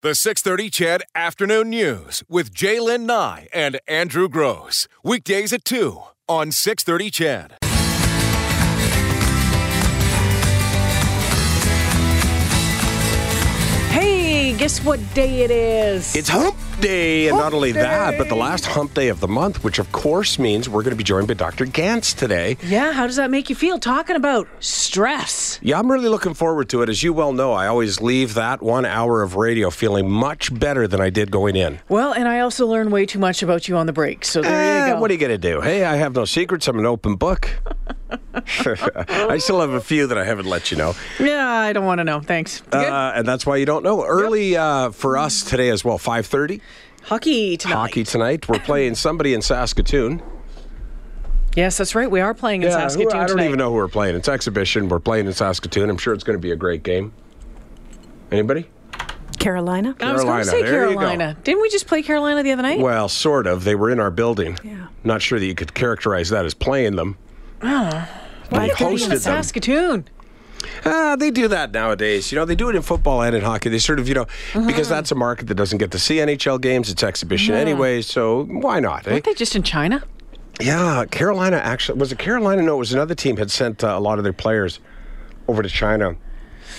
The 630 CHED Afternoon News with Jaylen Nye and Andrew Grose. Weekdays at 2 on 630 CHED. Hey, guess what day it is? It's Hump Day, and Hump not only that, but the last Hump Day of the month, which of course means we're going to be joined by Dr. Gantz today. yeah, how does that make you feel talking about stress? Yeah, I'm really looking forward to it. As you well know, I always leave that one hour of radio feeling much better than I did going in. Well, and I also learned way too much about you on the break, so there Eh, you go. What are you going to do? Hey, I have no secrets. I'm an open book. I still have a few that I haven't let you know. yeah, I don't want to know. Thanks. Uh, and that's why you don't know. Early uh, for us today as well, 5.30, Hockey tonight. hockey tonight. We're playing somebody in Saskatoon. Yes, that's right. We are playing in Yeah, who- Saskatoon I don't tonight. even know who we're playing. It's exhibition. We're playing in Saskatoon. I'm sure it's going to be a great game. Anybody? Carolina. I was going Carolina. to say There you go. Carolina. Didn't we just play Carolina the other night? Well, sort of. They were in our building. Yeah. Not sure that you could characterize that as playing them. Oh. Why we are you hosted in them. Saskatoon? Ah, they do that nowadays. You know, they do it in football and in hockey. They sort of, you know, Uh-huh. because that's a market that doesn't get to see NHL games. It's exhibition anyway, so why not? Eh? Aren't they just in China? Yeah, Carolina actually was it Carolina? No, it was another team had sent uh, a lot of their players over to China.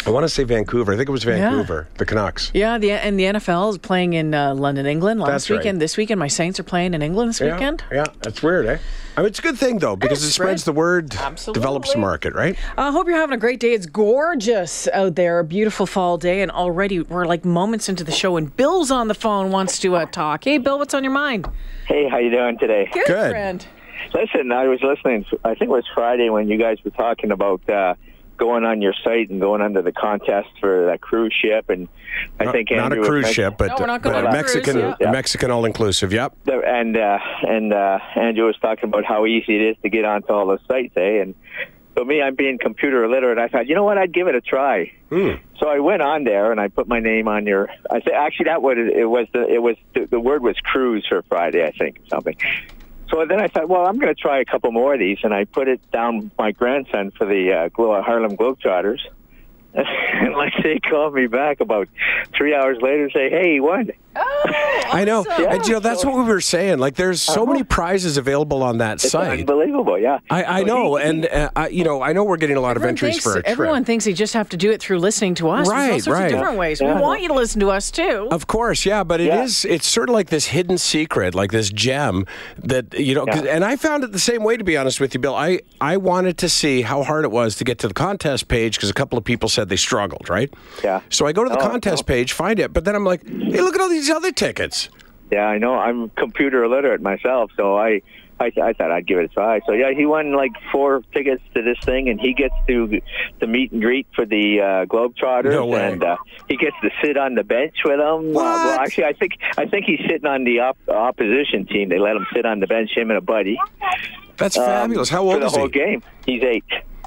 I want to say Vancouver. I think it was Vancouver, the Canucks. Yeah, the and the NFL is playing in uh, London, England last That's right. weekend. This weekend, my Saints are playing in England this Yeah, weekend. Yeah, that's weird, eh? I mean, it's a good thing though because it spreads the word, Absolutely. develops the market, right? I hope you're having a great day. It's gorgeous out there, a beautiful fall day, and already we're like moments into the show, and Bill's on the phone, wants to uh, talk. Hey, Bill, what's on your mind? Hey, how you doing today? Good, Good. friend. Listen, I was listening. I think it was Friday when you guys were talking about uh, going on your site and going under the contest for that cruise ship, and I Not- think not a cruise men- ship, but, No, we're not but going a on a Mexican, cruise, yeah. Mexican all inclusive. Yep. and uh, and uh, Andrew was talking about how easy it is to get onto all those sites, eh? And so me, I'm being computer illiterate. I thought, you know what, I'd give it a try. Hmm. So I went on there and I put my name on your. I said actually that what it, it was. The, it was the, the word was cruise for Friday, I think or something. So then I thought, well, I'm going to try a couple more of these, and I put it down my grandson for the uh, Harlem Globetrotters. and like they called me back about three hours later and say, "Hey, he won." I know. And you know, that's what we were saying. Like, there's so Uh-huh. many prizes available on that It's site. unbelievable, yeah. I, I know, and uh, I, you know, I know we're getting a lot Everyone of entries thinks, for a trip. everyone thinks they just have to do it through listening to us. Right, There's all sorts right. of different ways. Yeah. We want you to listen to us too. Of course, yeah, but it Yeah. is it's sort of like this hidden secret, like this gem that you know and I found it the same way to be honest with you, Bill. I I wanted to see how hard it was to get to the contest page because a couple of people said they struggled, right? Yeah. So I go to the Oh, contest oh. page, find it, but then I'm like, "Hey, look at all these other tickets." Yeah, I know. I'm computer illiterate myself, so I, I, I thought I'd give it a try. So yeah, he won like four tickets to this thing, and he gets to the meet and greet for the uh, Globetrotters, No way. and uh, he gets to sit on the bench with them. Uh, well, actually, I think I think he's sitting on the op- opposition team. They let him sit on the bench, him and a buddy. That's um, fabulous. How for old the is whole he? game. He's eight.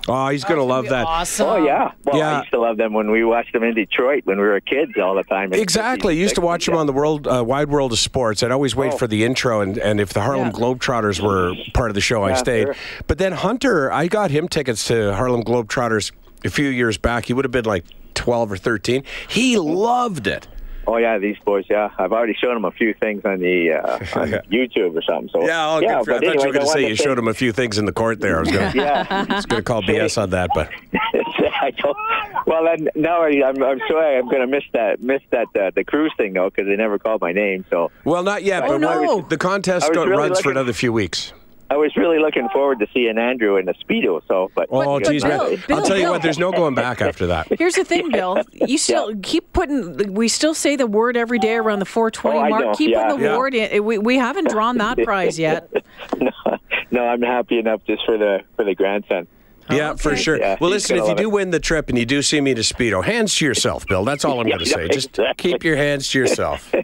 Oh, he's gonna love that. Awesome. Oh yeah. Well, Yeah. I used to love them when we watched them in Detroit when we were kids all the time. Exactly. 50s, Used to watch them 60s, on the world, uh, wide world of sports. I'd always wait Oh. for the intro, and, and if the Harlem Yeah. Globetrotters were part of the show, I stayed. sure. But then Hunter, I got him tickets to Harlem Globetrotters a few years back. He would have been like twelve or thirteen. He loved it. Oh yeah, these boys. Yeah, I've already shown them a few things on the uh, on Yeah. YouTube or something. So Yeah, oh, good for- I thought anyway, you were going to say you showed him a few things in the court there. I was going to Yeah, to call BS on that, but I don't. Well, then now I, I'm, I'm sorry. I'm going to miss that miss that uh, the cruise thing though because they never called my name. So well, not yet. Oh, but no. what- the contest was really runs for another few weeks. I was really looking forward to seeing Andrew in the speedo. So, but Oh, but geez, Bill. Bill, I'll tell you Bill. what. There's no going back after that. Here's the thing, Bill. You still keep putting. We still say the word every day around the 420 Oh, mark. know. Keep Yeah. putting the Yeah. word in. We, we haven't drawn that prize yet. no, no, I'm happy enough just for the for the grandson. Oh, yeah, for sure. Yeah, well, listen, if you do it. win the trip and you do see me to Speedo, hands to yourself, Bill. That's all I'm going to Yeah, say. Just keep your hands to yourself.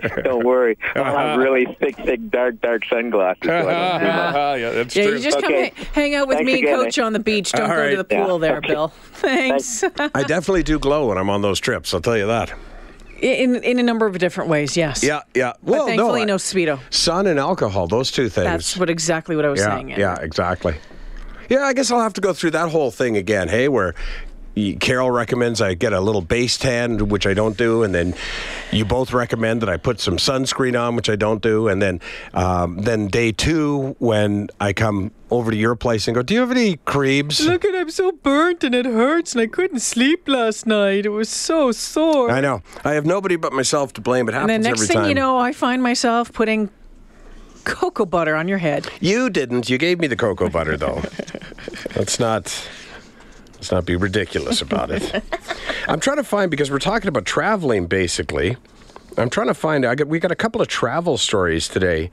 Don't worry, I'll have really thick, thick, dark, dark sunglasses. so I don't see much. yeah, that's Yeah, you just come Okay. ha- hang out with Thanks me and again, Coach eh? on the beach. Don't All go to the pool Yeah. there, Okay. Bill. Thanks. I definitely do glow when I'm on those trips. I'll tell you that. in in a number of different ways, yes. Yeah, yeah. But Well, thankfully, no, no speedo. sun and alcohol, those two things. That's what exactly what I was yeah, saying. yeah, exactly. Yeah, I guess I'll have to go through that whole thing again. Hey, where Carol recommends I get a little base tan, which I don't do, and then you both recommend that I put some sunscreen on, which I don't do, and then um, then day two when I come over to your place and go, "Do you have any creams?" Look at I'm so burnt and it hurts and I couldn't sleep last night. It was so sore. I know I have nobody but myself to blame. It and happens then next every thing time. you know, I find myself putting cocoa butter on your head. You didn't. You gave me the cocoa butter, though. let's not. Let's not be ridiculous about it. I'm trying to find because we're talking about traveling, basically. I'm trying to find. I got. We got a couple of travel stories today,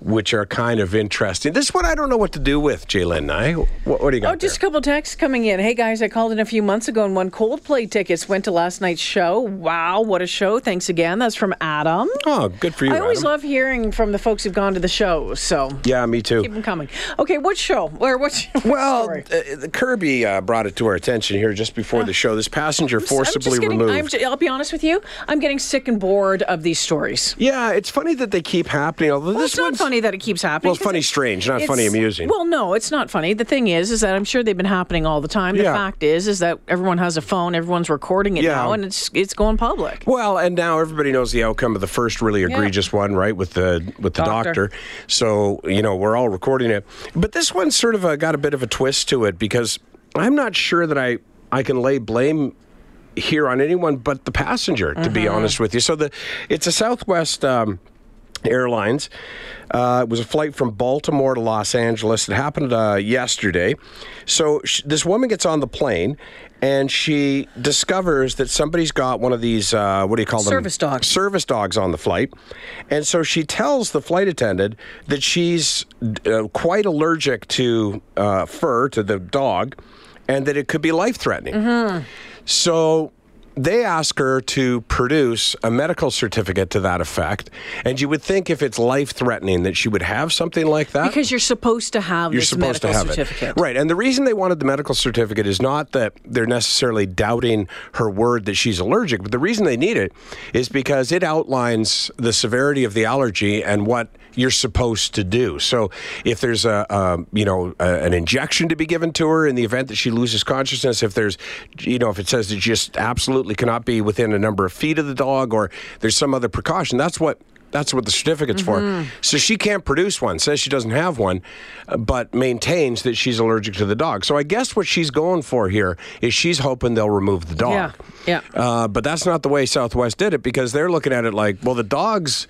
which are kind of interesting. This one I don't know what to do with, Jalen and I. What, what do you got? Oh, just a couple texts coming in. Hey guys, I called in a few months ago and won Coldplay tickets. Went to last night's show. Wow, what a show! Thanks again. That's from Adam. Oh, good for you. I always Adam. love hearing from the folks who've gone to the show. So Yeah, me too. keep them coming. Okay, what show? Or what? Well, story? uh, Kirby uh, brought it to our attention here just before the show. This passenger I'm forcibly just getting, removed. I'm, ju- I'll be honest with you. I'm getting sick and bored of these stories. yeah, it's funny that they keep happening. Although Well, this one's funny that it keeps happening. Well, funny, strange, not funny, amusing. Well, no, it's not funny. The thing is, is that I'm sure they've been happening all the time. The Yeah. fact is, is that everyone has a phone, everyone's recording it Yeah. now, and it's it's going public. Well, and now everybody knows the outcome of the first really egregious one, right? With the with the Doctor. doctor. So you know we're all recording it, but this one sort of uh, got a bit of a twist to it because I'm not sure that I I can lay blame here on anyone but the passenger, to be honest with you. So the it's a Southwest. Um, Airlines. Uh, it was a flight from Baltimore to Los Angeles. It happened uh, yesterday. So sh- this woman gets on the plane and she discovers that somebody's got one of these, uh, what do you call them? Service dogs. Service dogs on the flight. And so she tells the flight attendant that she's uh, quite allergic to uh, fur, to the dog, and that it could be life threatening. So they ask her to produce a medical certificate to that effect. And you would think if it's life threatening that she would have something like that. Because you're supposed to have You're this supposed to medical have certificate. it. Right. And the reason they wanted the medical certificate is not that they're necessarily doubting her word that she's allergic, but the reason they need it is because it outlines the severity of the allergy and what you're supposed to do. So if there's a, a you know a, an injection to be given to her in the event that she loses consciousness, if there's you know if it says it just absolutely cannot be within a number of feet of the dog, or there's some other precaution, that's what that's what the certificate's for. So she can't produce one, says she doesn't have one, but maintains that she's allergic to the dog. So I guess what she's going for here is she's hoping they'll remove the dog. Yeah, yeah. Uh, but that's not the way Southwest did it because they're looking at it like, well, the dog's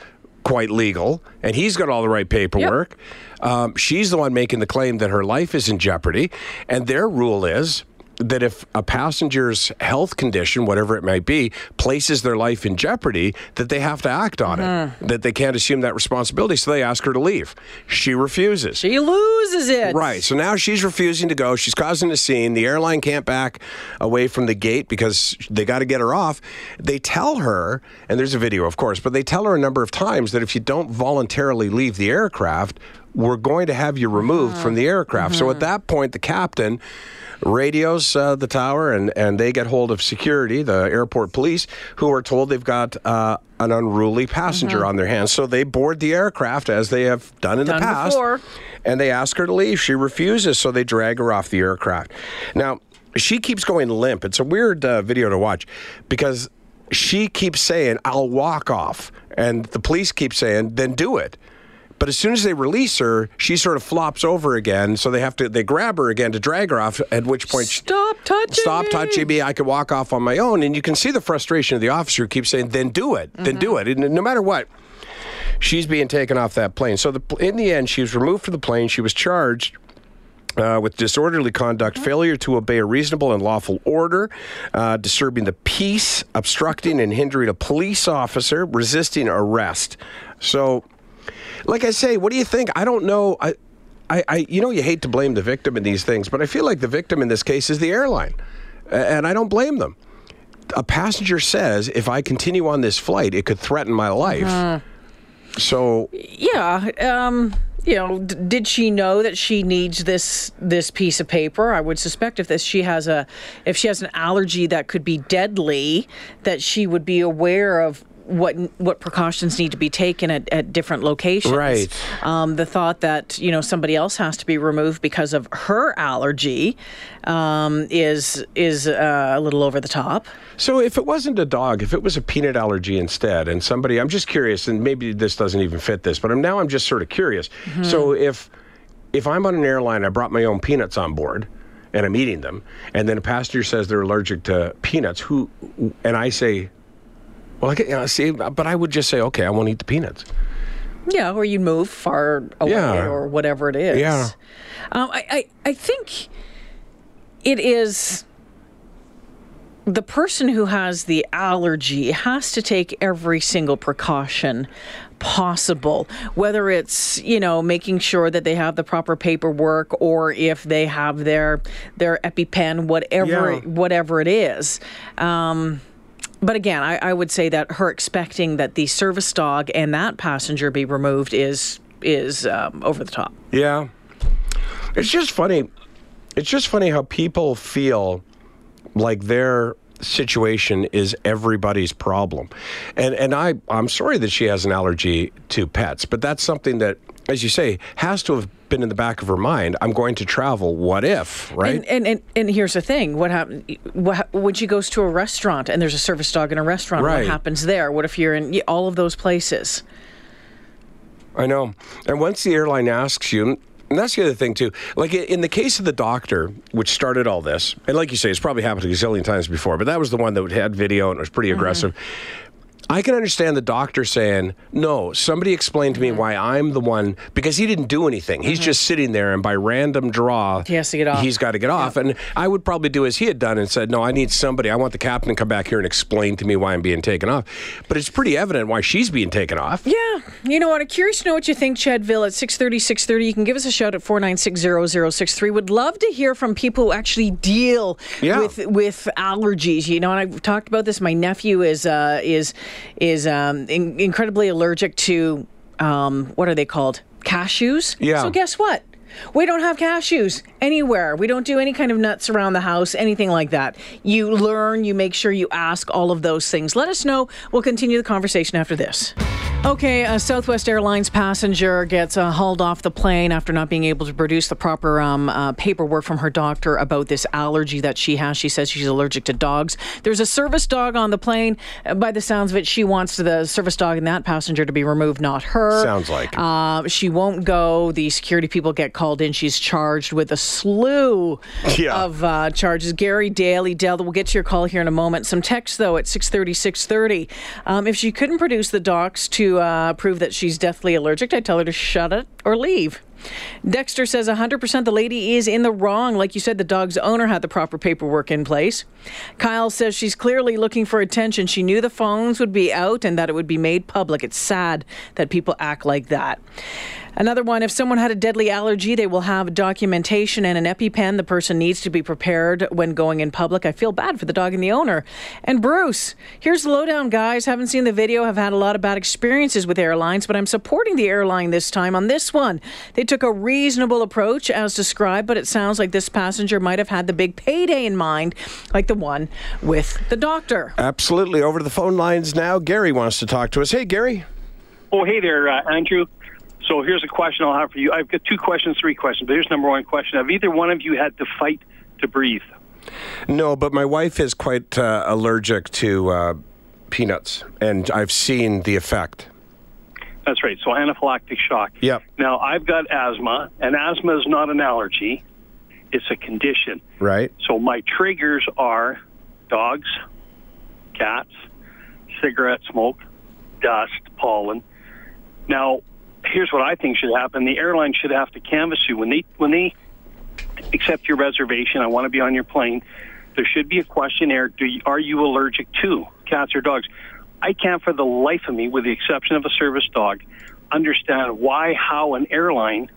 quite legal and he's got all the right paperwork. Um, she's the one making the claim that her life is in jeopardy. And their rule is that if a passenger's health condition, whatever it might be, places their life in jeopardy, that they have to act on Mm-hmm. it, that they can't assume that responsibility. So they ask her to leave. She refuses. She loses it. Right. So now she's refusing to go. She's causing a scene. The airline can't back away from the gate because they got to get her off. They tell her, and there's a video, of course, but they tell her a number of times that if you don't voluntarily leave the aircraft, we're going to have you removed from the aircraft. So at that point, the captain radios uh, the tower and, and they get hold of security, the airport police, who are told they've got uh, an unruly passenger on their hands. So they board the aircraft as they have done in Done the past before. and they ask her to leave. She refuses, so they drag her off the aircraft. Now, she keeps going limp. It's a weird uh, video to watch because she keeps saying, I'll walk off. And the police keep saying, then do it. But as soon as they release her, she sort of flops over again. So they have to, they grab her again to drag her off, at which point, Stop touching Stop me. touching me. I can walk off on my own. And you can see the frustration of the officer who keeps saying, then do it. Then do it. And no matter what, she's being taken off that plane. So the, in the end, she was removed from the plane. She was charged. Uh, with disorderly conduct, failure to obey a reasonable and lawful order, uh, disturbing the peace, obstructing and hindering a police officer, resisting arrest. So, like I say, what do you think? I don't know. I, I, I, you know, you hate to blame the victim in these things, but I feel like the victim in this case is the airline, and I don't blame them. A passenger says, if I continue on this flight, it could threaten my life. So, Yeah. Um, you know, d- did she know that she needs this this piece of paper? I would suspect if this she has a if she has an allergy that could be deadly, that she would be aware of what what precautions need to be taken at, at different locations. Right. Um, the thought that you know somebody else has to be removed because of her allergy um, is is uh, a little over the top. So if it wasn't a dog, if it was a peanut allergy instead, and somebody, I'm just curious, and maybe this doesn't even fit this, but I'm now I'm just sort of curious. So if if I'm on an airline, I brought my own peanuts on board, and I'm eating them, and then a passenger says they're allergic to peanuts, who, and I say, well, I can, you know, see, but I would just say, okay, I won't eat the peanuts. Yeah, or you'd move far away Yeah. or whatever it is. Yeah. Um, I, I, I think it is the person who has the allergy has to take every single precaution possible whether it's you know making sure that they have the proper paperwork or if they have their their epipen whatever Yeah. whatever it is um, but again, I, I would say that her expecting that the service dog and that passenger be removed is is um, over the top. Yeah. It's just funny. It's just funny how people feel like their situation is everybody's problem. And and I I'm sorry that she has an allergy to pets, but that's something that as you say has to have been in the back of her mind. I'm going to travel. What if, right? And, and and and here's the thing: what happens what, when she goes to a restaurant and there's a service dog in a restaurant? Right. What happens there? What if you're in all of those places? I know. And once the airline asks you, and that's the other thing too. Like in the case of the doctor, which started all this, and like you say, it's probably happened a gazillion times before, but that was the one that had video and it was pretty mm-hmm. aggressive. I can understand the doctor saying, "No, somebody explain to me why I'm the one because he didn't do anything. He's just sitting there, and by random draw, He has to get off. He's got to get off." And I would probably do as he had done and said, "No, I need somebody. I want the captain to come back here and explain to me why I'm being taken off." But it's pretty evident why she's being taken off. Yeah, you know what? I'm curious to know what you think, Chadville. At 630, 630, you can give us a shout at 4960063. Would love to hear from people who actually deal Yeah. with with allergies. You know, and I've talked about this. My nephew is uh, is is um, in- incredibly allergic to um, what are they called? Cashews. Yeah. So guess what? We don't have cashews anywhere. We don't do any kind of nuts around the house, anything like that. You learn, you make sure you ask all of those things. Let us know. We'll continue the conversation after this. Okay, a Southwest Airlines passenger gets uh, hauled off the plane after not being able to produce the proper um, uh, paperwork from her doctor about this allergy that she has. She says she's allergic to dogs. There's a service dog on the plane. Uh, By the sounds of it, she wants the service dog and that passenger to be removed, not her. Sounds like. Uh, she won't go. The security people get called in. She's charged with a slew Yeah. of uh, charges. Gary Daly, Dell, we'll get to your call here in a moment. Some text, though, at 630, 630. Um, if she couldn't produce the docs to uh, prove that she's deathly allergic, I'd tell her to shut it or leave. Dexter says 100% the lady is in the wrong. Like you said, the dog's owner had the proper paperwork in place. Kyle says she's clearly looking for attention. She knew the phones would be out and that it would be made public. It's sad that people act like that. Another one, if someone had a deadly allergy, they will have documentation and an EpiPen. The person needs to be prepared when going in public. I feel bad for the dog and the owner. And Bruce, here's the lowdown, guys. Haven't seen the video, have had a lot of bad experiences with airlines, but I'm supporting the airline this time on this one. They took a reasonable approach as described, but it sounds like this passenger might have had the big payday in mind, like the one with the doctor. Absolutely. Over to the phone lines now. Gary wants to talk to us. Hey, Gary. Oh, hey there, uh, Andrew. So here's a question I'll have for you. I've got two questions, three questions, but here's number one question. Have either one of you had to fight to breathe? No, but my wife is quite uh, allergic to uh, peanuts, and I've seen the effect. That's right. So anaphylactic shock. Yep. Now, I've got asthma, and asthma is not an allergy. It's a condition. Right? So my triggers are dogs, cats, cigarette smoke, dust, pollen. Now, here's what I think should happen. The airline should have to canvass you when they when they accept your reservation. I want to be on your plane. There should be a questionnaire. Do you, are you allergic to cats or dogs? I can't, for the life of me, with the exception of a service dog, understand why, how an airline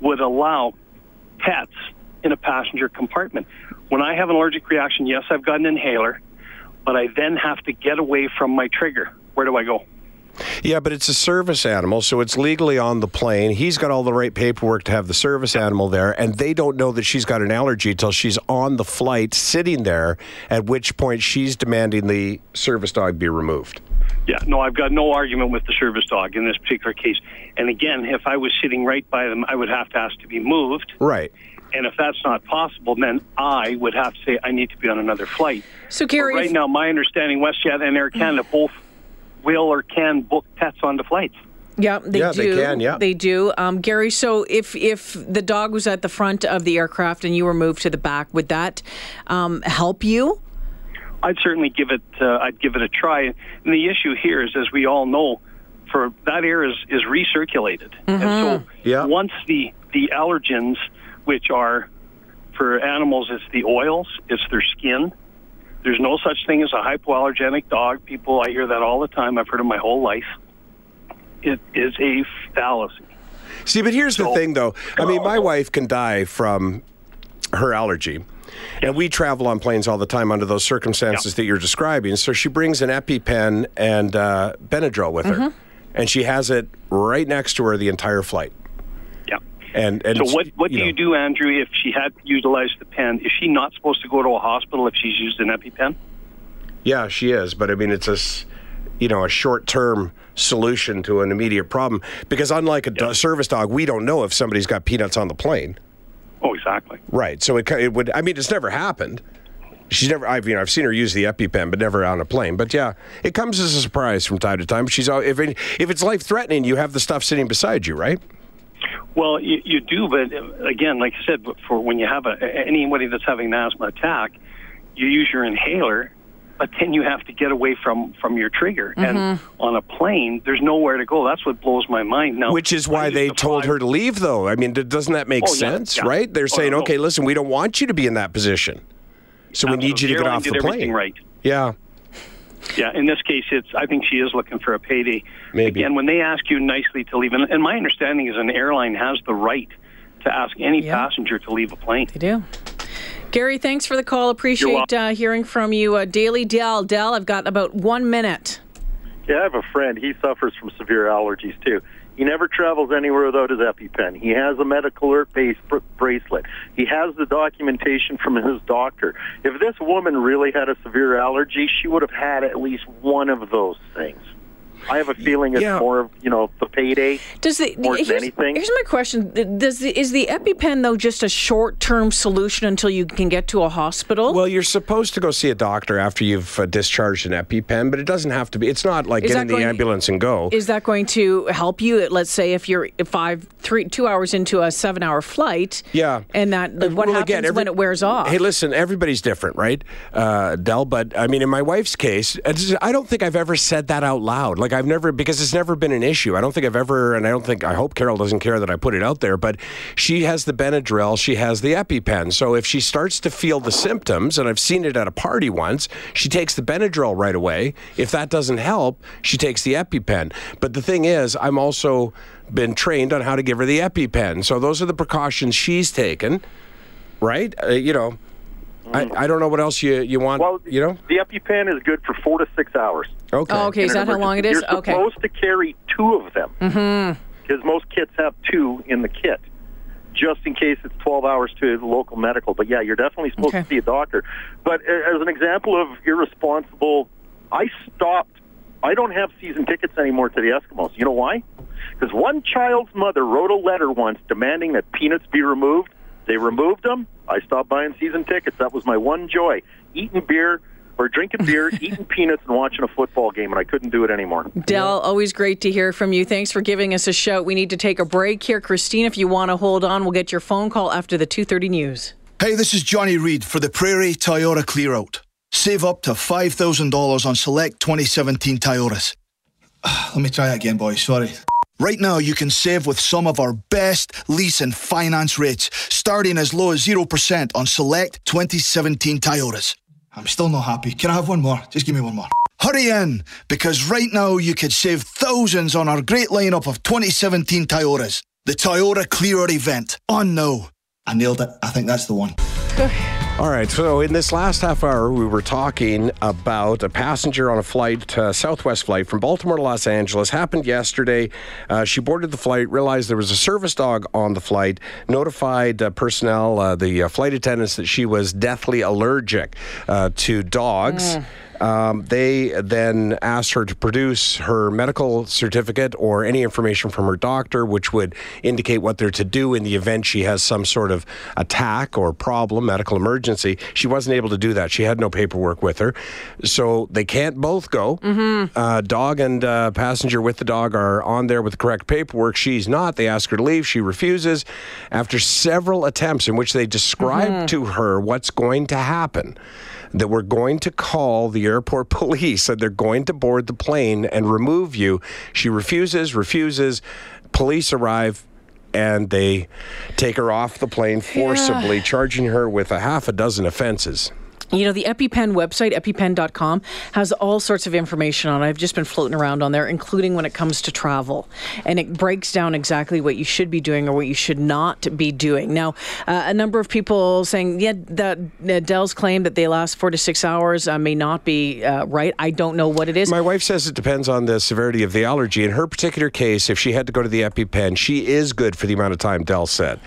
would allow pets in a passenger compartment. When I have an allergic reaction, yes, I've got an inhaler, but I then have to get away from my trigger. Where do I go? Yeah, but it's a service animal, so it's legally on the plane. He's got all the right paperwork to have the service animal there, and they don't know that she's got an allergy until she's on the flight sitting there, at which point she's demanding the service dog be removed. Yeah, no, I've got no argument with the service dog in this particular case. And again, if I was sitting right by them, I would have to ask to be moved. Right. And if that's not possible, then I would have to say I need to be on another flight. So, Gary, But right now, my understanding, WestJet and Air Canada both will or can book pets onto flights. Yeah, they Yeah, do. they can, yeah. they do. Um, Gary, so if if the dog was at the front of the aircraft and you were moved to the back, would that um, help you? I'd certainly give it. Uh, I'd give it a try. And the issue here is, as we all know, for that air is is recirculated, and so Yeah. once the the allergens, which are for animals, it's the oils, it's their skin. There's no such thing as a hypoallergenic dog. People, I hear that all the time. I've heard it my whole life. It is a fallacy. See, but here's the thing, though. I mean, my wife can die from her allergy. And we travel on planes all the time under those circumstances Yeah. that you're describing. So she brings an EpiPen and uh, Benadryl with her, and she has it right next to her the entire flight. Yeah. And and So what what do know, you do, Andrew, if she had utilized the pen? Is she not supposed to go to a hospital if she's used an EpiPen? Yeah, she is, but I mean, it's a you know a short term solution to an immediate problem because unlike a do- service dog, we don't know if somebody's got peanuts on the plane. Oh, exactly. Right. So it, it would. I mean, it's never happened. She's never. I've you know I've seen her use the EpiPen, but never on a plane. But yeah, it comes as a surprise from time to time. She's if it, if it's life threatening, you have the stuff sitting beside you, right? Well, you, you do, but again, like I said, for when you have a, anybody that's having an asthma attack, you use your inhaler, but then you have to get away from from your trigger. And mm-hmm. on a plane, there's nowhere to go. That's what blows my mind. Now, Which is why they to told her to leave, though. I mean, doesn't that make Oh, sense, yeah. right? They're Oh, saying, no, no. okay, listen, we don't want you to be in that position, so we need you to get Airline off the plane. right. Yeah. Yeah, in this case, it's. I think she is looking for a payday. Maybe. Again, when they ask you nicely to leave, and, and my understanding is an airline has the right to ask any Yeah. passenger to leave a plane. They do. Gary, thanks for the call. Appreciate uh, hearing from you. Uh, Daily Dell. Dell, I've got about one minute. Yeah, I have a friend. He suffers from severe allergies too. He never travels anywhere without his EpiPen. He has a medical alert based br- bracelet. He has the documentation from his doctor. If this woman really had a severe allergy, she would have had at least one of those things. I have a feeling it's Yeah. more of you know the payday. Does the More than here's, anything. here's my question: Does the, is the EpiPen though just a short-term solution until you can get to a hospital? Well, you're supposed to go see a doctor after you've uh, discharged an EpiPen, but it doesn't have to be. It's not like Is get in the going- ambulance and go. is that going to help you? Let's say if you're five, three, two hours into a seven-hour flight. Yeah. And that what Well, happens again, every- when it wears off? Hey, listen, everybody's different, right, uh, Dell? But I mean, in my wife's case, I don't think I've ever said that out loud. Like I've never because it's never been an issue. I don't think I've ever, and I don't think I hope Carol doesn't care that I put it out there. But she has the Benadryl, she has the EpiPen. So if she starts to feel the symptoms, and I've seen it at a party once, she takes the Benadryl right away. If that doesn't help, she takes the EpiPen. But the thing is, I'm also been trained on how to give her the EpiPen. So those are the precautions she's taken right? Uh, you know, I, I don't know what else you, you want, Well, you know? the EpiPen is good for four to six hours. Okay. Oh, okay. Is in an that how long it is? emergency. You're Okay. supposed to carry two of them. Mm-hmm. Because most kits have two in the kit, just in case it's 12 hours to the local medical. But yeah, you're definitely supposed Okay. to see a doctor. But as an example of irresponsible, I stopped. I don't have season tickets anymore to the Eskimos. You know why? Because one child's mother wrote a letter once demanding that peanuts be removed. They removed them. I stopped buying season tickets. That was my one joy: eating beer or drinking beer, eating peanuts, and watching a football game. And I couldn't do it anymore. Dell, always great to hear from you. Thanks for giving us a shout. We need to take a break here. Christine, if you want to hold on, we'll get your phone call after the 2.30 news. Hey, this is Johnny Reed for the Prairie Toyota Clear Out. Save up to $5,000 on select 2017 Toyotas. Let me try that again, boys. Sorry. Right now, you can save with some of our best lease and finance rates, starting as low as 0% on select 2017 Toyotas. I'm still not happy. Can I have one more? Just give me one more. Hurry in, because right now you could save thousands on our great lineup of 2017 Toyotas. The Toyota Clear Out event on now. I nailed it. I think that's the one. All right, so in this last half hour, we were talking about a passenger on a flight, uh, Southwest flight from Baltimore to Los Angeles. Happened yesterday. Uh, she boarded the flight, realized there was a service dog on the flight, notified uh, personnel, uh, the uh, flight attendants, that she was deathly allergic uh, to dogs. Um, they then asked her to produce her medical certificate or any information from her doctor, which would indicate what they're to do in the event she has some sort of attack or problem, medical emergency. She wasn't able to do that. She had no paperwork with her. So they can't both go. Uh, dog and uh, passenger with the dog are on there with the correct paperwork. She's not. They ask her to leave. She refuses. After several attempts in which they describe to her what's going to happen, that we're going to call the airport police and they're going to board the plane and remove you. She refuses, refuses. Police arrive and they take her off the plane forcibly, charging her with a half a dozen offenses. You know, the EpiPen website, epipen.com, has all sorts of information on it. I've just been floating around on there, including when it comes to travel. And it breaks down exactly what you should be doing or what you should not be doing. Now, uh, a number of people saying, yeah, that uh, Dell's claim that they last four to six hours uh, may not be uh, right. I don't know what it is. My wife says it depends on the severity of the allergy. In her particular case, if she had to go to the EpiPen, she is good for the amount of time Dell said.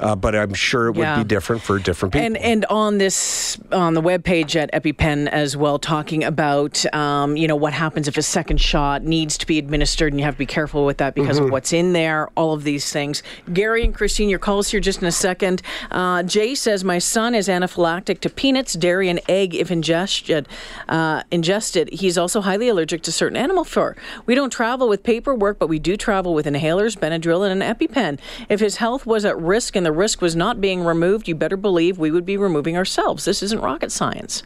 Uh, but I'm sure it would Yeah. be different for different people. And and on this on the webpage at EpiPen as well, talking about um, you know what happens if a second shot needs to be administered, and you have to be careful with that because of what's in there. All of these things. Gary and Christine, your calls here just in a second. Uh, Jay says my son is anaphylactic to peanuts, dairy, and egg if ingested. Uh, ingested, he's also highly allergic to certain animal fur. We don't travel with paperwork, but we do travel with inhalers, Benadryl, and an EpiPen. If his health was at risk and the risk was not being removed, you better believe we would be removing ourselves. This isn't rocket science.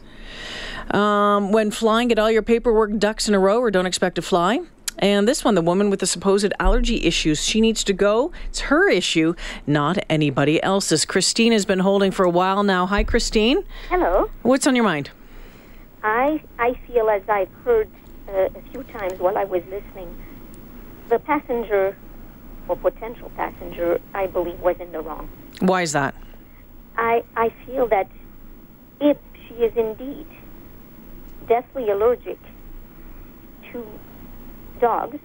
Um, when flying, get all your paperwork ducks in a row or don't expect to fly. And this one, the woman with the supposed allergy issues, she needs to go. It's her issue, not anybody else's. Christine has been holding for a while now. Hi, Christine. Hello. What's on your mind? I I feel as I've heard uh, a few times while I was listening, the passenger or potential passenger, I believe, was in the wrong. Why is that? I I feel that if she is indeed deathly allergic to dogs,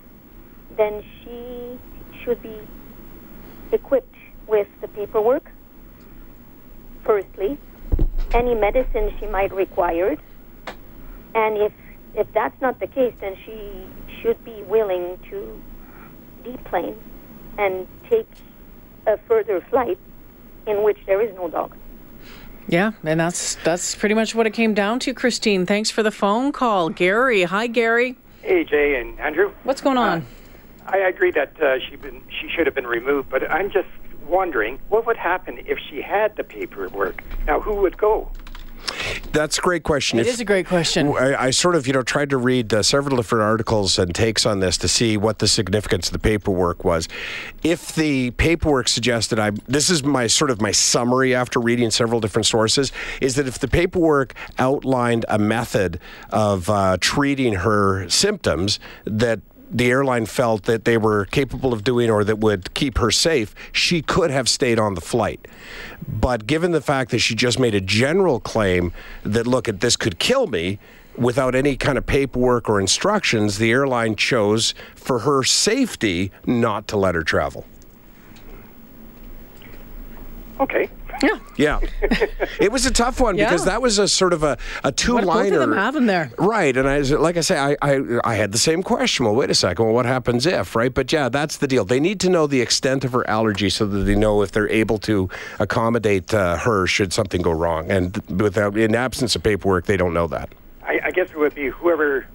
then she should be equipped with the paperwork. Firstly, any medicine she might require, and if if that's not the case, then she should be willing to deplane and take a further flight in which there is no dog. Yeah, and that's that's pretty much what it came down to, Christine. Thanks for the phone call. Gary. Hi, Gary. Hey, Jay and Andrew. What's going on? I agree that uh, she been she should have been removed, but I'm just wondering what would happen if she had the paperwork. Now, who would go? That's a great question. It If- is a great question. I, I sort of, you know, tried to read uh, several different articles and takes on this to see what the significance of the paperwork was. If the paperwork suggested, I this is my sort of my summary after reading several different sources, is that if the paperwork outlined a method of uh, treating her symptoms that the airline felt that they were capable of doing or that would keep her safe, she could have stayed on the flight. But given the fact that she just made a general claim that, look, at this could kill me, without any kind of paperwork or instructions, the airline chose for her safety not to let her travel. Okay. Yeah. Yeah. it was a tough one because that was a sort of a, a two What if both liner. of them have him there? Right. And I, like I say, I, I, I had the same question. Well, wait a second. Well, what happens if, right? But yeah, that's the deal. They need to know the extent of her allergy so that they know if they're able to accommodate uh, her should something go wrong. And without, in absence of paperwork, they don't know that. I, I guess it would be whoever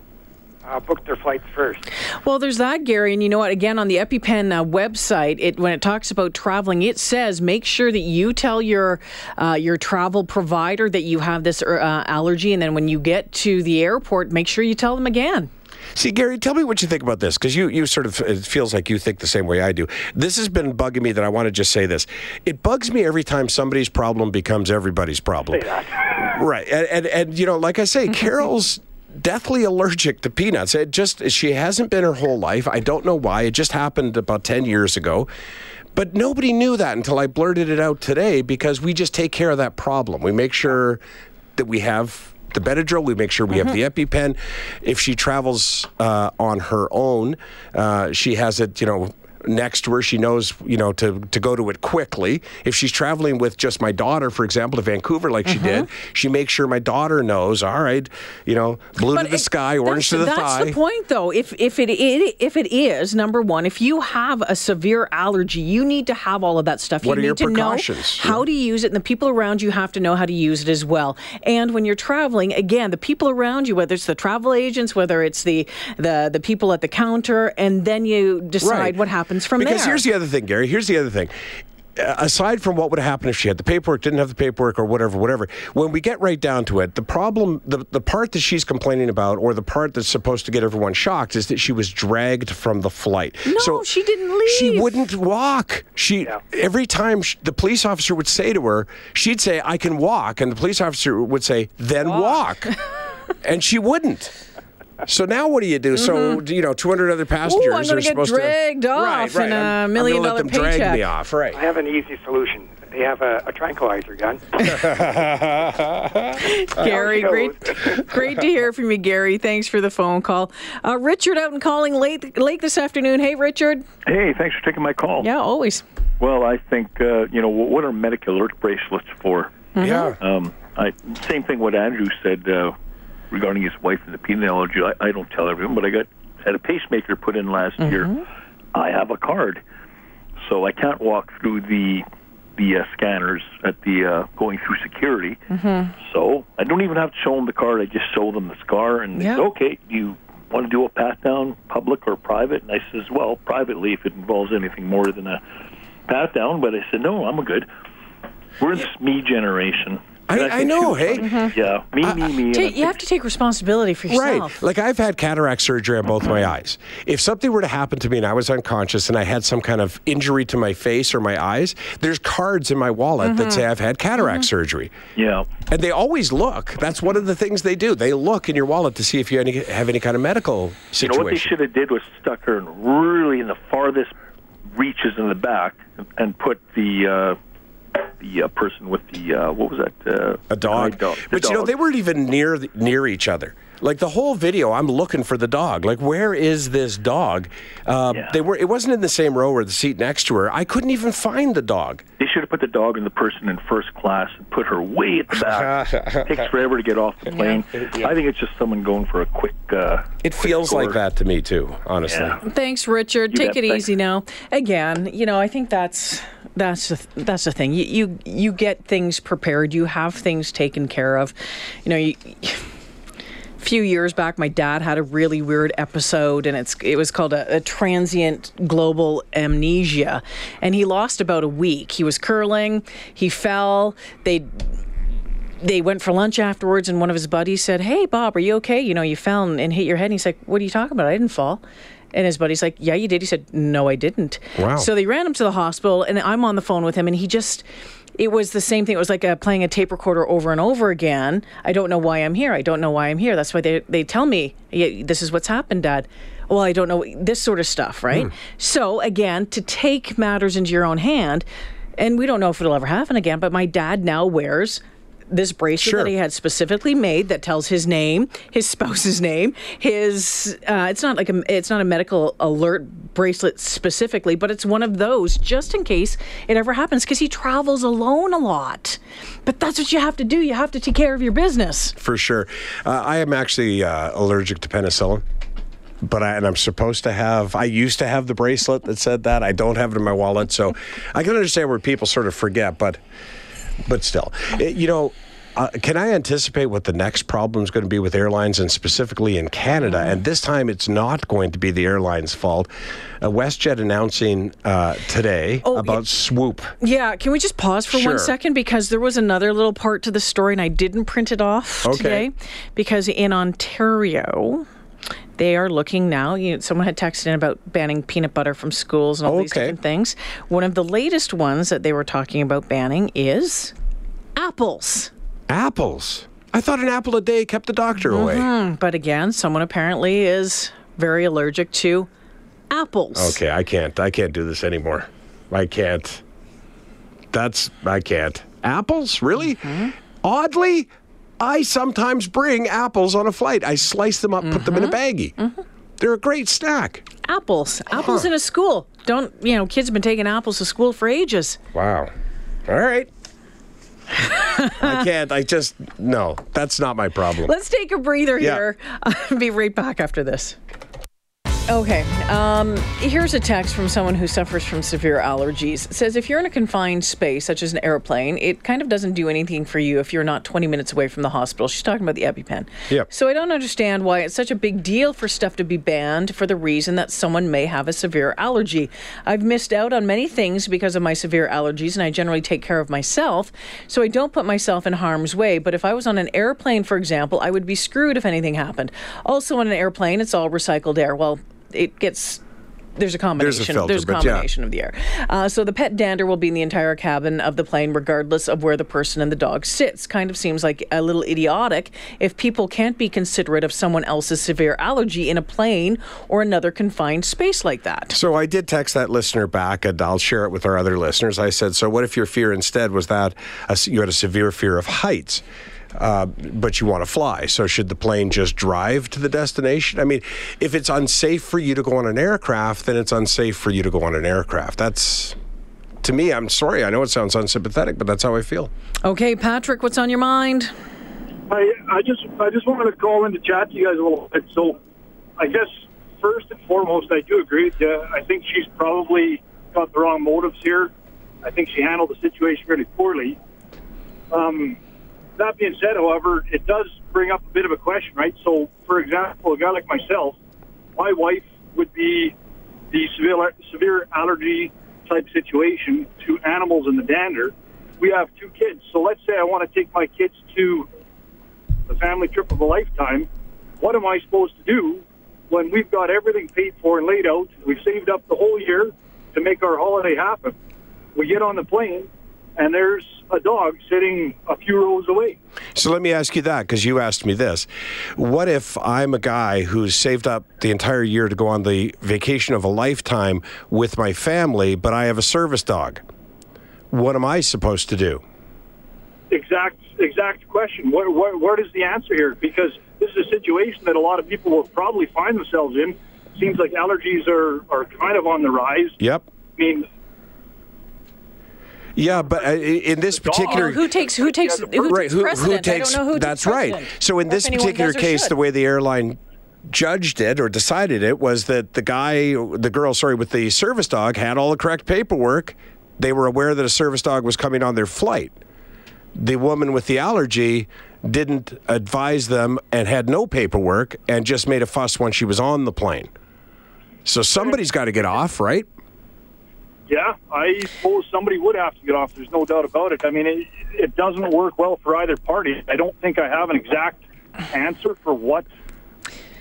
uh, booked their flights first. Well, there's that, Gary. And you know what? Again, on the EpiPen uh, website, it when it talks about traveling, it says make sure that you tell your uh, your travel provider that you have this uh, allergy, and then when you get to the airport, make sure you tell them again. See, Gary, tell me what you think about this because you, you sort of, it feels like you think the same way I do. This has been bugging me that I want to just say this. It bugs me every time somebody's problem becomes everybody's problem. Right. And, and, and, you know, like I say, Carol's deathly allergic to peanuts. It just she hasn't been her whole life. I don't know why. It just happened about 10 years ago. But nobody knew that until I blurted it out today because we just take care of that problem. We make sure that we have the Benadryl. We make sure we have the EpiPen. If she travels uh, on her own, uh, she has it, you know, next to her. She knows, you know, to, to go to it quickly. If she's traveling with just my daughter, for example, to Vancouver, like she did, mm-hmm. she makes sure my daughter knows. All right, you know, blue to the it- sky, orange to the that's thigh. That's the point, though. If if it, it if it is number one, if you have a severe allergy, you need to have all of that stuff. What you are need your to precautions? know how to use it, and the people around you have to know how to use it as well. And when you're traveling, again, the people around you, whether it's the travel agents, whether it's the the the people at the counter, and then you decide what happens from because there. here's the other thing, Gary. Here's the other thing. Uh, Aside from what would happen if she had the paperwork, didn't have the paperwork, or whatever, whatever, when we get right down to it, the problem, the, the part that she's complaining about, or the part that's supposed to get everyone shocked, is that she was dragged from the flight. No, she didn't leave. She wouldn't walk. She every time sh the police officer would say to her, she'd say, "I can walk," and the police officer would say, "Then walk," and she wouldn't. So now what do you do? So you know, 200 other passengers Mm-hmm. I'm gonna are get supposed dragged to off right, right. in a I'm- I'm million gonna dollar let them drag me off, right? I have an easy solution. They have a, a tranquilizer gun. Gary, great, great to hear from you, Gary. Thanks for the phone call. Uh, Richard out and calling late, late this afternoon. Hey, Richard. Hey, thanks for taking my call. Yeah, always. Well, I think uh, you know what are medical alert bracelets for? Yeah. Um, I same thing what Andrew said uh, regarding his wife and the peanut allergy. I, I don't tell everyone, but I got had a pacemaker put in last year. I have a card, so I can't walk through the the uh, scanners at the uh, going through security. So I don't even have to show them the card. I just show them the scar, and they Yeah. say, "Okay, you want to do a pat down, public or private?" And I says, "Well, privately if it involves anything more than a pat down." But I said, "No, I'm a good." We're in this me generation. I- And I know, she was hey? Yeah, me, me, me. and I you have to take responsibility for yourself. Right. yourself. Like I've had cataract surgery on both my mm-hmm. eyes. If something were to happen to me and I was unconscious and I had some kind of injury to my face or my eyes, there's cards in my wallet that mm-hmm. say I've had cataract mm-hmm. surgery. Yeah. And they always look. That's one of the things they do. They look in your wallet to see if you any, have any kind of medical You know situation. what they should have did was stuck her in really in the farthest reaches in the back and put the uh, the uh, person with the uh, what was that? Uh, a dog. dog. But you know, they weren't even near the, near each other. Like the whole video, I'm looking for the dog. Like, where is this dog? Uh, Yeah. They were. It wasn't in the same row or the seat next to her. I couldn't even find the dog. They should have put the dog and the person in first class and put her way at the back. it Takes forever to get off the plane. I think it's just someone going for a quick. Uh, It feels like that to me too. Honestly. Yeah. Thanks, Richard. You Take bet. it Thanks. easy now. Again, you know, I think that's that's the, that's the thing. You, you you get things prepared. You have things taken care of. You know, you, a few years back, my dad had a really weird episode, and it's it was called a, a transient global amnesia, and he lost about a week. He was curling, he fell. They they went for lunch afterwards, and one of his buddies said, "Hey, Bob, are you okay? You know, you fell and, and hit your head." And he's like, "What are you talking about? I didn't fall." And his buddy's like, "Yeah, you did." He said, "No, I didn't." Wow. So they ran him to the hospital, and I'm on the phone with him, and he just. It was the same thing. It was like uh playing a tape recorder over and over again. I don't know why I'm here. I don't know why I'm here. That's why they they tell me, yeah, "This is what's happened, Dad." Well, I don't know this sort of stuff, right? So again, to take matters into your own hand, and we don't know if it'll ever happen again. But my dad now wears this bracelet Sure. that he had specifically made that tells his name, his spouse's name, his. Uh, it's not like a. It's not a medical alert bracelet specifically, but it's one of those just in case it ever happens because he travels alone a lot. But that's what you have to do. You have to take care of your business. For sure. Uh, I am actually uh, allergic to penicillin. But I, and I'm supposed to have. I used to have the bracelet that said that. I don't have it in my wallet, so I can understand where people sort of forget. But, but still, It- you know, uh, can I anticipate what the next problem is going to be with airlines and specifically in Canada? And this time, it's not going to be the airline's fault. Uh, WestJet announcing uh, today Oh, about it- Swoop. Yeah, can we just pause for Sure. one second because there was another little part to the story and I didn't print it off Okay. today because in Ontario they are looking now. You know, someone had texted in about banning peanut butter from schools and all these different things. One of the latest ones that they were talking about banning is apples. Apples. I thought an apple a day kept the doctor away. Hmm, but again, someone apparently is very allergic to apples. Okay, I can't. I can't do this anymore. I can't. That's I can't. Apples, really? Oddly, I sometimes bring apples on a flight. I slice them up, put them in a mm-hmm. baggie. Mm-hmm. They're a great snack. Apples. Apples in a school. Don't, you know, kids have been taking apples to school for ages. Wow. All right. I can't. I just no. That's not my problem. Let's take a breather Yeah. here. I'll be right back after this. Okay, um, here's a text from someone who suffers from severe allergies. It says if you're in a confined space, such as an airplane, it kind of doesn't do anything for you if you're not 20 minutes away from the hospital. She's talking about the EpiPen. Yep. So I don't understand why it's such a big deal for stuff to be banned for the reason that someone may have a severe allergy. I've missed out on many things because of my severe allergies, and I generally take care of myself, so I don't put myself in harm's way. But if I was on an airplane, for example, I would be screwed if anything happened. Also, on an airplane, it's all recycled air. Well, it gets there's a combination. filter, there's a but yeah. of the air. Uh, so the pet dander will be in the entire cabin of the plane, regardless of where the person and the dog sits. Kind of seems like a little idiotic if people can't be considerate of someone else's severe allergy in a plane or another confined space like that. So I did text that listener back, and I'll share it with our other listeners. I said, "So what if your fear instead was that a, you had a severe fear of heights?" Uh, but you want to fly. So, should the plane just drive to the destination? I mean, if it's unsafe for you to go on an aircraft, then it's unsafe for you to go on an aircraft. That's, to me, I'm sorry. I know it sounds unsympathetic, but that's how I feel. Okay, Patrick, what's on your mind? I, I just I just wanted to call in to chat to you guys a little bit. So, I guess first and foremost, I do agree with you. I think she's probably got the wrong motives here. I think she handled the situation really poorly. Um, that being said, however, it does bring up a bit of a question, right? So, for example, a guy like myself, my wife would be the severe severe allergy type situation to animals in the dander. We have two kids, so let's say I want to take my kids to the family trip of a lifetime. What am I supposed to do when we've got everything paid for and laid out? We've saved up the whole year to make our holiday happen. We get on the plane, and there's a dog sitting a few rows away. So let me ask you that because you asked me this. What if I'm a guy who's saved up the entire year to go on the vacation of a lifetime with my family, but I have a service dog? What am I supposed to do? exact exact question. Where, where, where is the answer here? Because this is a situation that a lot of people will probably find themselves in. Seems like allergies are, are kind of on the rise. Yep. I mean, Yeah, but uh, in this particular Who takes who takes who right, takes who, who takes I don't know who that's takes right. So in this particular case, should. the way the airline judged it or decided it was that the guy, the girl, sorry, with the service dog had all the correct paperwork. They were aware that a service dog was coming on their flight. The woman with the allergy didn't advise them and had no paperwork and just made a fuss when she was on the plane. So somebody's got to get off, right? Yeah, I suppose somebody would have to get off. There's no doubt about it. I mean, it, it doesn't work well for either party. I don't think I have an exact answer for what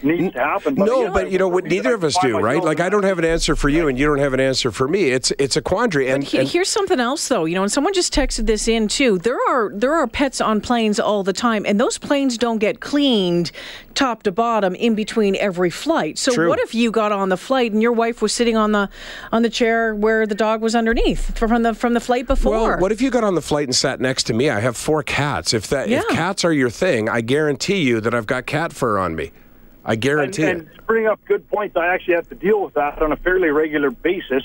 needs to happen. no, again, but you know what? Neither of us do, right? Like I don't have an answer for you, and you don't have an answer for me. It's it's a quandary. And, He- and here's something else though you know and someone just texted this in too there are there are pets on planes all the time and those planes don't get cleaned top to bottom in between every flight so True. what if you got on the flight and your wife was sitting on the on the chair where the dog was underneath from the from the flight before well, what if you got on the flight and sat next to me? I have four cats. If that if cats are your thing, I guarantee you that I've got cat fur on me. I guarantee and it. to bring up good points, I actually have to deal with that on a fairly regular basis.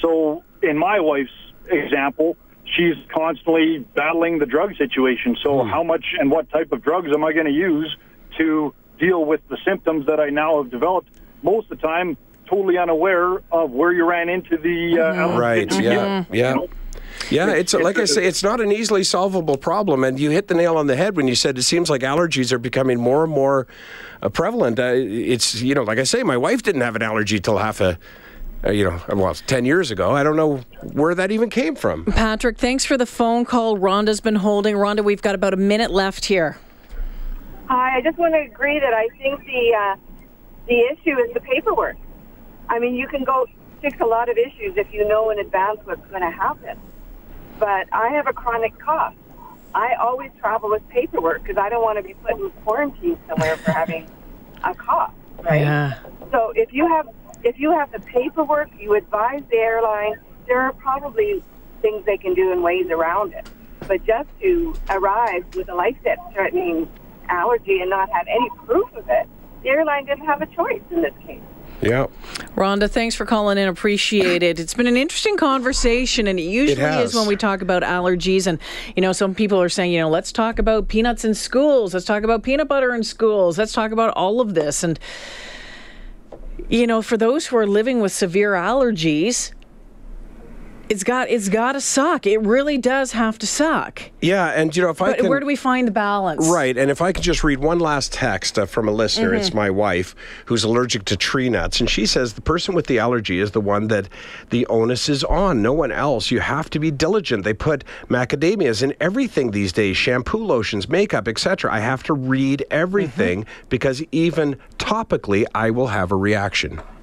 So, in my wife's example, she's constantly battling the drug situation. So, how much and what type of drugs am I going to use to deal with the symptoms that I now have developed? Most of the time, totally unaware of where you ran into the uh, Right? begin Yeah. you Yeah. know? Yeah, it's like I say, it's not an easily solvable problem, and you hit the nail on the head when you said it seems like allergies are becoming more and more uh, prevalent. Uh, it's you know, like I say, my wife didn't have an allergy till half a, uh, you know, well, ten years ago. I don't know where that even came from. patrick thanks for the phone call rhonda's been holding rhonda we've got about a minute left here Hi, I just want to agree that I think the uh, the issue is the paperwork. I mean, you can go fix a lot of issues if you know in advance what's going to happen. But I have a chronic cough, I always travel with paperwork because I don't want to be put in quarantine somewhere for having a cough, right? Yeah. So if you have if you have the paperwork, you advise the airline. There are probably things they can do and ways around it. But just to arrive with a life-threatening allergy and not have any proof of it, the airline didn't have a choice in this case. Yeah. Rhonda, thanks for calling in. Appreciate it. It's been an interesting conversation, and it usually has. is when we talk about allergies. And, you know, some people are saying, you know, let's talk about peanuts in schools. Let's talk about peanut butter in schools. Let's talk about all of this. And, you know, for those who are living with severe allergies, it's got it's got to suck. It really does have to suck. Yeah, and you know if I can, where do we find the balance? Right, and if I could just read one last text uh, from a listener, Mm-hmm. it's my wife who's allergic to tree nuts, and she says the person with the allergy is the one that the onus is on, no one else. You have to be diligent. They put macadamias in everything these days, shampoo, lotions, makeup, etc. I have to read everything Mm-hmm. because even topically, I will have a reaction.